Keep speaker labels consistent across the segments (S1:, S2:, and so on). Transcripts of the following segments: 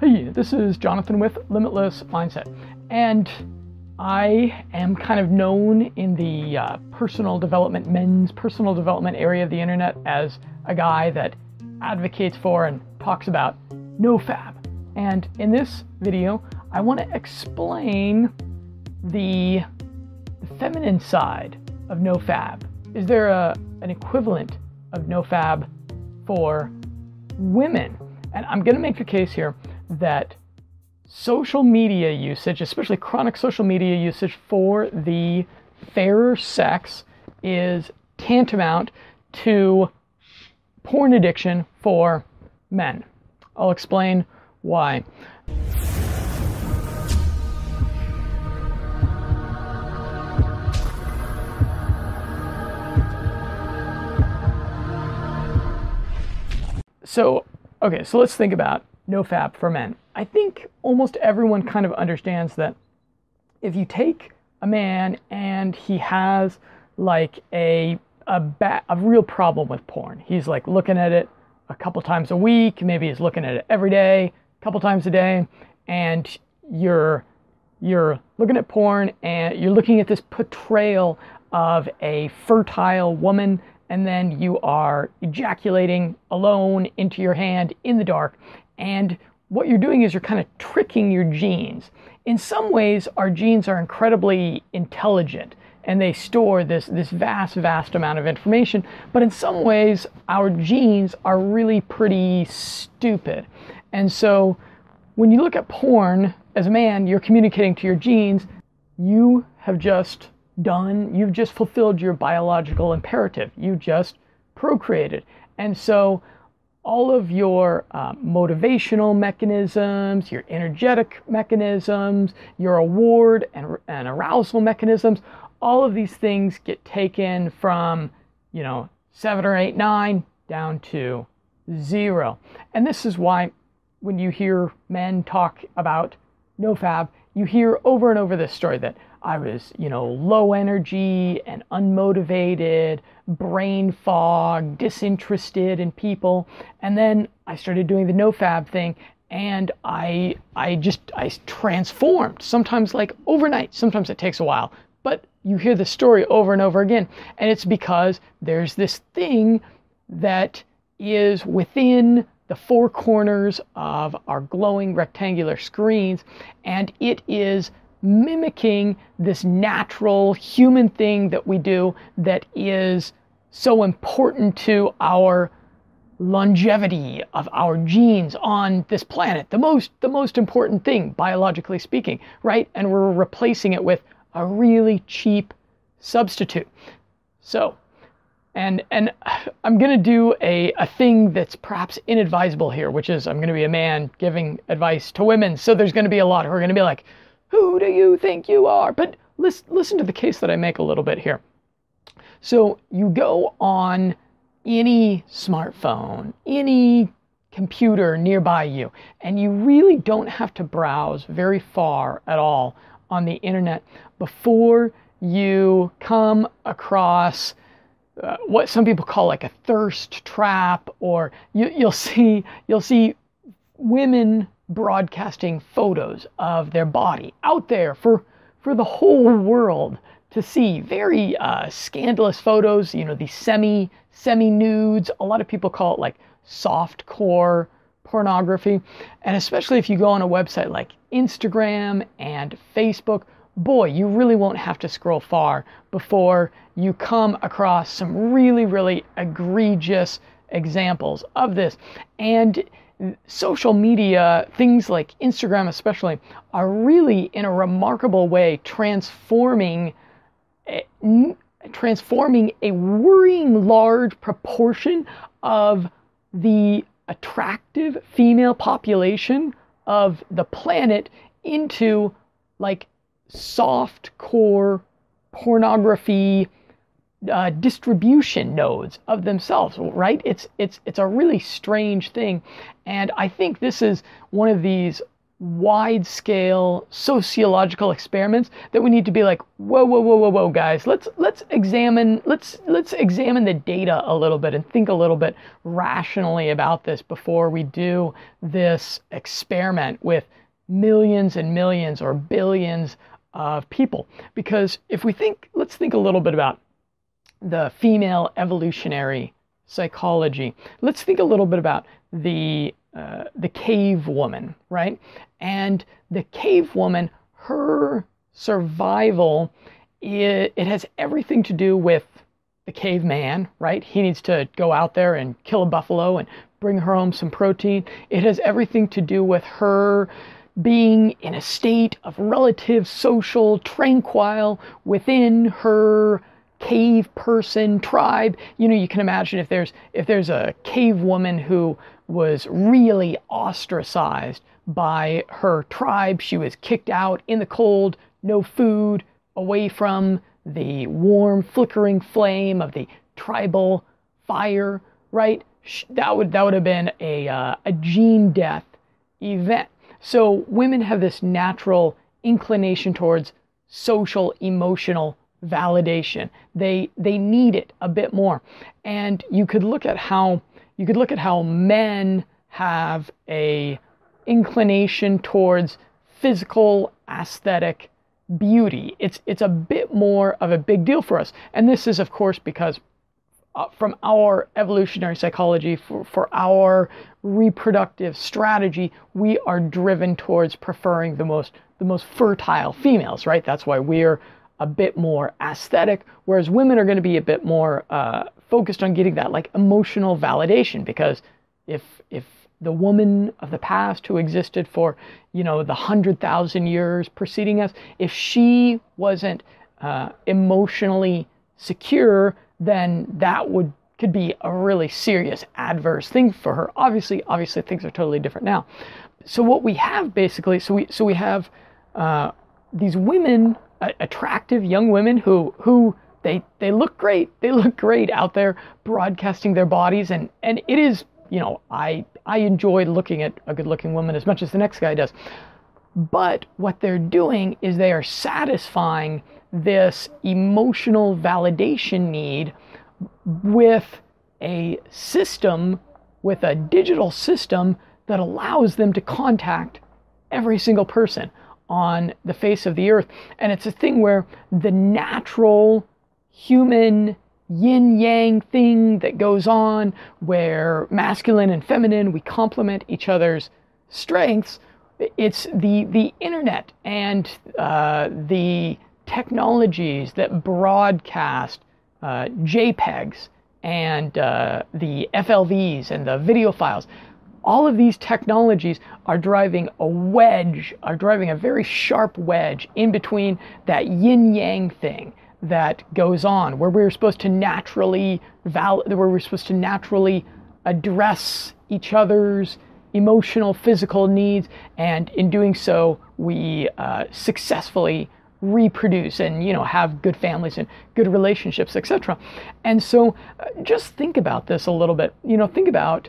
S1: Hey, this is Jonathan with Limitless Mindset, and I am kind of known in the uh, personal development, men's personal development area of the internet as a guy that advocates for and talks about no fap. And in this video, I want to explain the, the feminine side of no fap. Is there a, an equivalent of no fap for women? And I'm going to make the case here that social media usage, especially chronic social media usage for the fairer sex, is tantamount to porn addiction for men. I'll explain why. So, okay, so let's think about no fap for men. I think almost everyone kind of understands that if you take a man and he has like a a, ba- a real problem with porn, he's like looking at it a couple times a week, maybe he's looking at it every day, a couple times a day, and you're you're looking at porn and you're looking at this portrayal of a fertile woman and then you are ejaculating alone into your hand in the dark and what you're doing is you're kind of tricking your genes. In some ways, our genes are incredibly intelligent and they store this, this vast, vast amount of information. But in some ways, our genes are really pretty stupid. And so when you look at porn as a man, you're communicating to your genes, you have just done, you've just fulfilled your biological imperative. You just procreated. And so all of your uh, motivational mechanisms, your energetic mechanisms, your award and, and arousal mechanisms, all of these things get taken from, you know, seven or eight, nine down to zero. And this is why when you hear men talk about nofap, you hear over and over this story that I was, you know, low energy and unmotivated, brain fog, disinterested in people. And then I started doing the nofap thing and I I just I transformed. Sometimes like overnight, sometimes it takes a while. But you hear the story over and over again. And it's because there's this thing that is within the four corners of our glowing rectangular screens and it is mimicking this natural human thing that we do that is so important to our longevity of our genes on this planet. The most the most important thing biologically speaking right? And we're replacing it with a really cheap substitute. So and and I'm going to do a, a thing that's perhaps inadvisable here, which is I'm going to be a man giving advice to women. So there's going to be a lot who are going to be like, who do you think you are? But listen, listen to the case that I make a little bit here. So you go on any smartphone, any computer nearby you, and you really don't have to browse very far at all on the internet before you come across uh, what some people call like a thirst trap, or you, you'll see you'll see women broadcasting photos of their body out there for, for the whole world to see. Very uh, scandalous photos, you know, the semi semi nudes. A lot of people call it like soft core pornography. And especially if you go on a website like Instagram and Facebook, boy, you really won't have to scroll far before you come across some really, really egregious examples of this. And social media, things like Instagram especially, are really in a remarkable way transforming eh, transforming a worrying large proportion of the attractive female population of the planet into like soft core pornography uh, distribution nodes of themselves, right? It's it's it's a really strange thing, and I think this is one of these wide scale sociological experiments that we need to be like whoa whoa whoa whoa whoa guys let's let's examine let's let's examine the data a little bit and think a little bit rationally about this before we do this experiment with millions and millions or billions of people because if we think let's think a little bit about the female evolutionary psychology let's think a little bit about the uh, the cave woman, right? And the cave woman, her survival, it, it has everything to do with the caveman, right? He needs to go out there and kill a buffalo and bring her home some protein. It has everything to do with her being in a state of relative social tranquil within her cave person tribe you know you can imagine if there's if there's a cave woman who was really ostracized by her tribe. She was kicked out in the cold, no food, away from the warm, flickering flame of the tribal fire, right? That would, that would have been a, uh, a gene death event. So women have this natural inclination towards social, emotional validation. They, they need it a bit more. And you could look at how you could look at how men have a inclination towards physical aesthetic beauty. It's it's a bit more of a big deal for us. And this is of course because uh, from our evolutionary psychology for, for our reproductive strategy, we are driven towards preferring the most the most fertile females, right? That's why we're a bit more aesthetic, whereas women are going to be a bit more uh, focused on getting that like emotional validation. Because if if the woman of the past who existed for you know the hundred thousand years preceding us, if she wasn't uh, emotionally secure, then that would could be a really serious adverse thing for her. Obviously, obviously things are totally different now. So what we have basically, so we so we have uh, these women attractive young women who who they they look great. They look great out there broadcasting their bodies and and it is, you know, I I enjoy looking at a good-looking woman as much as the next guy does. But what they're doing is they are satisfying this emotional validation need with a system, with a digital system that allows them to contact every single person on the face of the earth. And it's a thing where the natural human yin yang thing that goes on, where masculine and feminine, we complement each other's strengths. It's the, the internet and uh, the technologies that broadcast uh, JPEGs and uh, the FLVs and the video files all of these technologies are driving a wedge, are driving a very sharp wedge in between that yin yang thing that goes on, where we're supposed to naturally val- where we're supposed to naturally address each other's emotional, physical needs, and in doing so, we uh, successfully reproduce and you know have good families and good relationships, etc. And so, uh, just think about this a little bit. You know, think about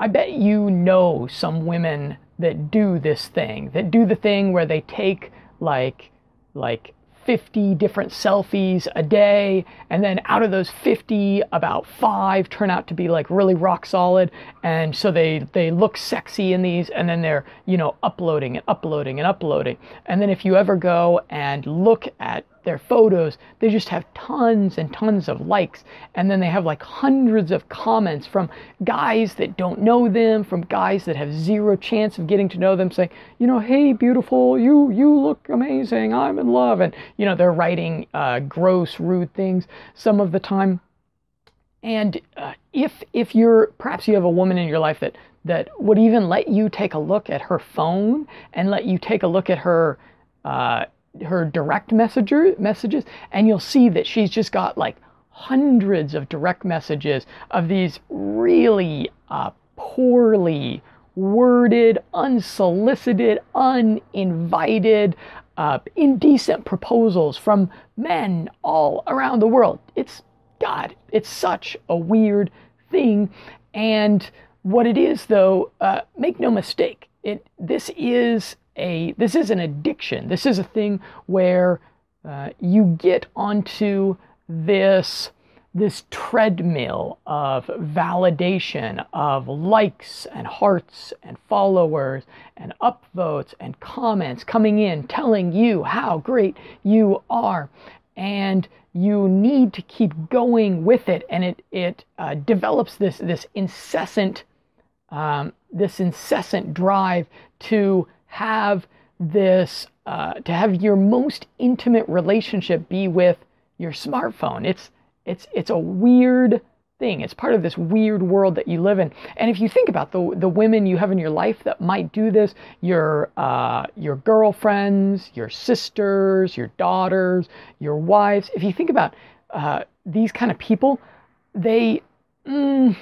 S1: I bet you know some women that do this thing, that do the thing where they take like like 50 different selfies a day and then out of those 50 about 5 turn out to be like really rock solid and so they they look sexy in these and then they're you know uploading and uploading and uploading. And then if you ever go and look at their photos, they just have tons and tons of likes. And then they have like hundreds of comments from guys that don't know them, from guys that have zero chance of getting to know them, saying, you know, hey, beautiful, you you look amazing, I'm in love. And, you know, they're writing uh, gross, rude things some of the time. And uh, if if you're perhaps you have a woman in your life that that would even let you take a look at her phone and let you take a look at her uh, her direct messenger messages and you'll see that she's just got like hundreds of direct messages of these really uh, poorly worded, unsolicited, uninvited, uh, indecent proposals from men all around the world. It's God, it's such a weird thing. And what it is, though, uh, make no mistake, it this is a this is an addiction. This is a thing where uh, you get onto this this treadmill of validation of likes and hearts and followers and upvotes and comments coming in telling you how great you are and you need to keep going with it and it it uh, develops this this incessant um, this incessant drive to have this uh, to have your most intimate relationship be with your smartphone. It's it's it's a weird thing. It's part of this weird world that you live in. And if you think about the the women you have in your life that might do this, your uh, your girlfriends, your sisters, your daughters, your wives. If you think about uh, these kind of people, they. Mm,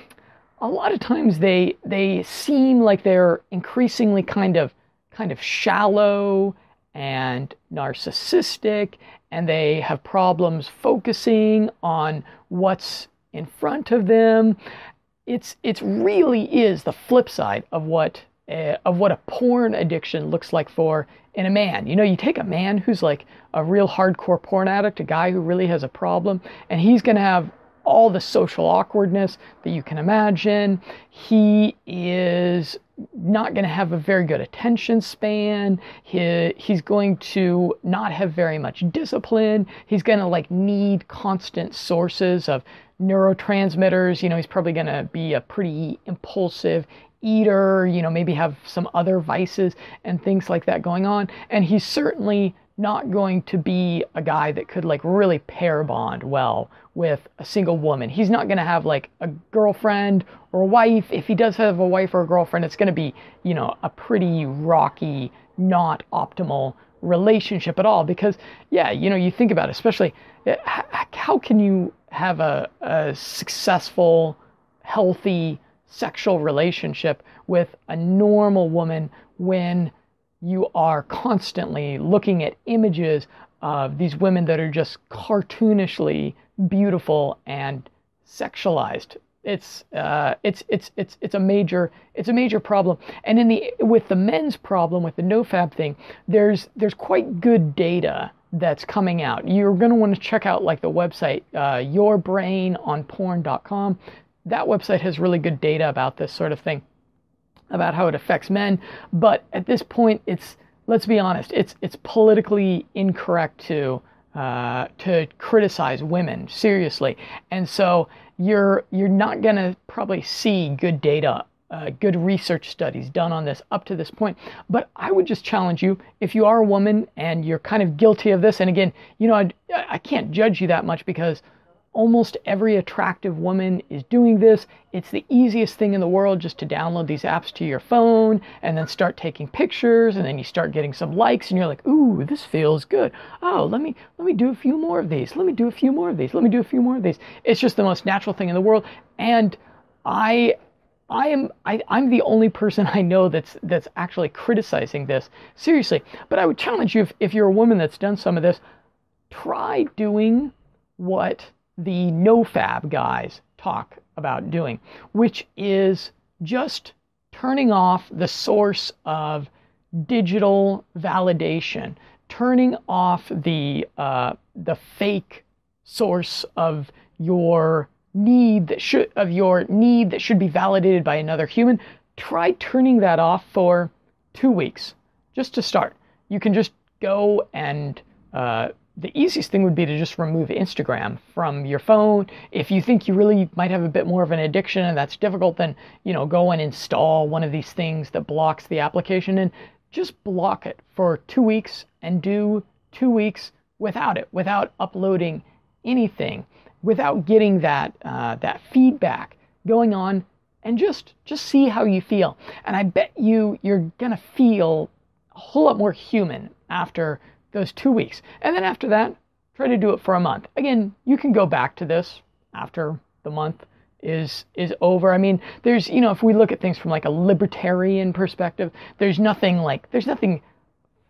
S1: a lot of times they they seem like they're increasingly kind of kind of shallow and narcissistic and they have problems focusing on what's in front of them it's it's really is the flip side of what uh, of what a porn addiction looks like for in a man. You know, you take a man who's like a real hardcore porn addict, a guy who really has a problem, and he's going to have all the social awkwardness that you can imagine. He is not going to have a very good attention span. He, he's going to not have very much discipline. He's going to like need constant sources of neurotransmitters. You know, he's probably going to be a pretty impulsive eater, you know, maybe have some other vices and things like that going on. And he's certainly not going to be a guy that could like really pair bond well with a single woman. He's not going to have like a girlfriend or a wife. If he does have a wife or a girlfriend, it's going to be, you know, a pretty rocky, not optimal relationship at all because yeah, you know, you think about it, especially eh, how can you have a, a successful, healthy sexual relationship with a normal woman when you are constantly looking at images of these women that are just cartoonishly beautiful and sexualized. It's uh, it's it's it's it's a major it's a major problem. And in the with the men's problem with the nofap thing, there's there's quite good data that's coming out. You're going to want to check out like the website uh, yourbrainonporn.com. That website has really good data about this sort of thing about how it affects men. But at this point, it's let's be honest, it's it's politically incorrect to uh, to criticize women seriously, and so you're you're not going to probably see good data. Uh, good research studies done on this up to this point. But I would just challenge you if you are a woman and you're kind of guilty of this, and again, you know, I, I can't judge you that much because almost every attractive woman is doing this. It's the easiest thing in the world just to download these apps to your phone and then start taking pictures and then you start getting some likes and you're like, "Ooh, this feels good. Oh, let me let me do a few more of these. Let me do a few more of these. Let me do a few more of these." It's just the most natural thing in the world and I I am I, I'm the only person I know that's that's actually criticizing this seriously. But I would challenge you if, if you're a woman that's done some of this, try doing what the nofap guys talk about doing, which is just turning off the source of digital validation, turning off the uh, the fake source of your need that should of your need that should be validated by another human. Try turning that off for two weeks, just to start. You can just go and uh, the easiest thing would be to just remove Instagram from your phone. If you think you really might have a bit more of an addiction and that's difficult, then you know go and install one of these things that blocks the application and just block it for two weeks and do two weeks without it, without uploading anything, without getting that uh, that feedback going on, and just just see how you feel. And I bet you you're gonna feel a whole lot more human after those two weeks. And then after that, try to do it for a month. Again, you can go back to this after the month is is over. I mean, there's you know, if we look at things from like a libertarian perspective, there's nothing like there's nothing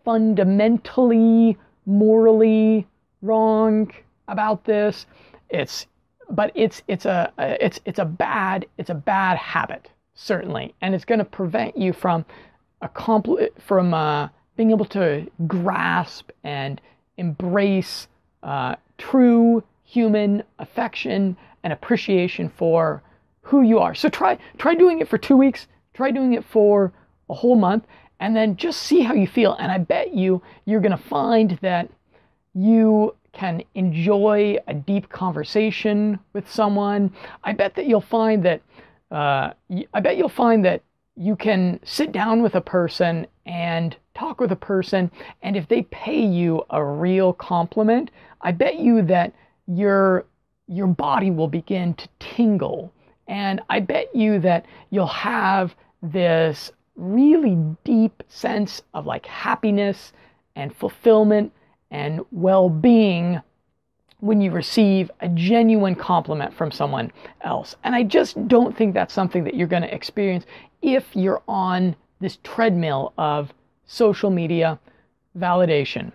S1: fundamentally morally wrong about this. It's but it's it's a it's it's a bad it's a bad habit certainly, and it's going to prevent you from accompli- from uh, being able to grasp and embrace uh, true human affection and appreciation for who you are. So try try doing it for two weeks. Try doing it for a whole month, and then just see how you feel. And I bet you you're going to find that you can enjoy a deep conversation with someone. I bet that you'll find that uh, I bet you'll find that you can sit down with a person and talk with a person, and if they pay you a real compliment, I bet you that your your body will begin to tingle, and I bet you that you'll have this really deep sense of like happiness and fulfillment and well-being when you receive a genuine compliment from someone else. And I just don't think that's something that you're going to experience if you're on this treadmill of social media validation.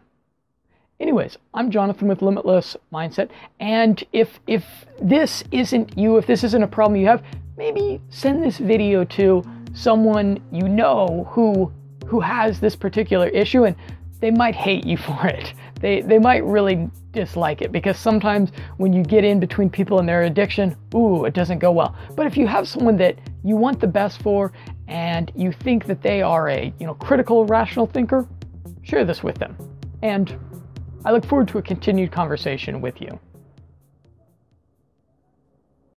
S1: Anyways, I'm Jonathan with Limitless Mindset, and if if this isn't you, if this isn't a problem you have, maybe send this video to someone you know who who has this particular issue and they might hate you for it. They they might really dislike it because sometimes when you get in between people and their addiction, ooh, it doesn't go well. But if you have someone that you want the best for and you think that they are a, you know, critical rational thinker, share this with them. And I look forward to a continued conversation with you.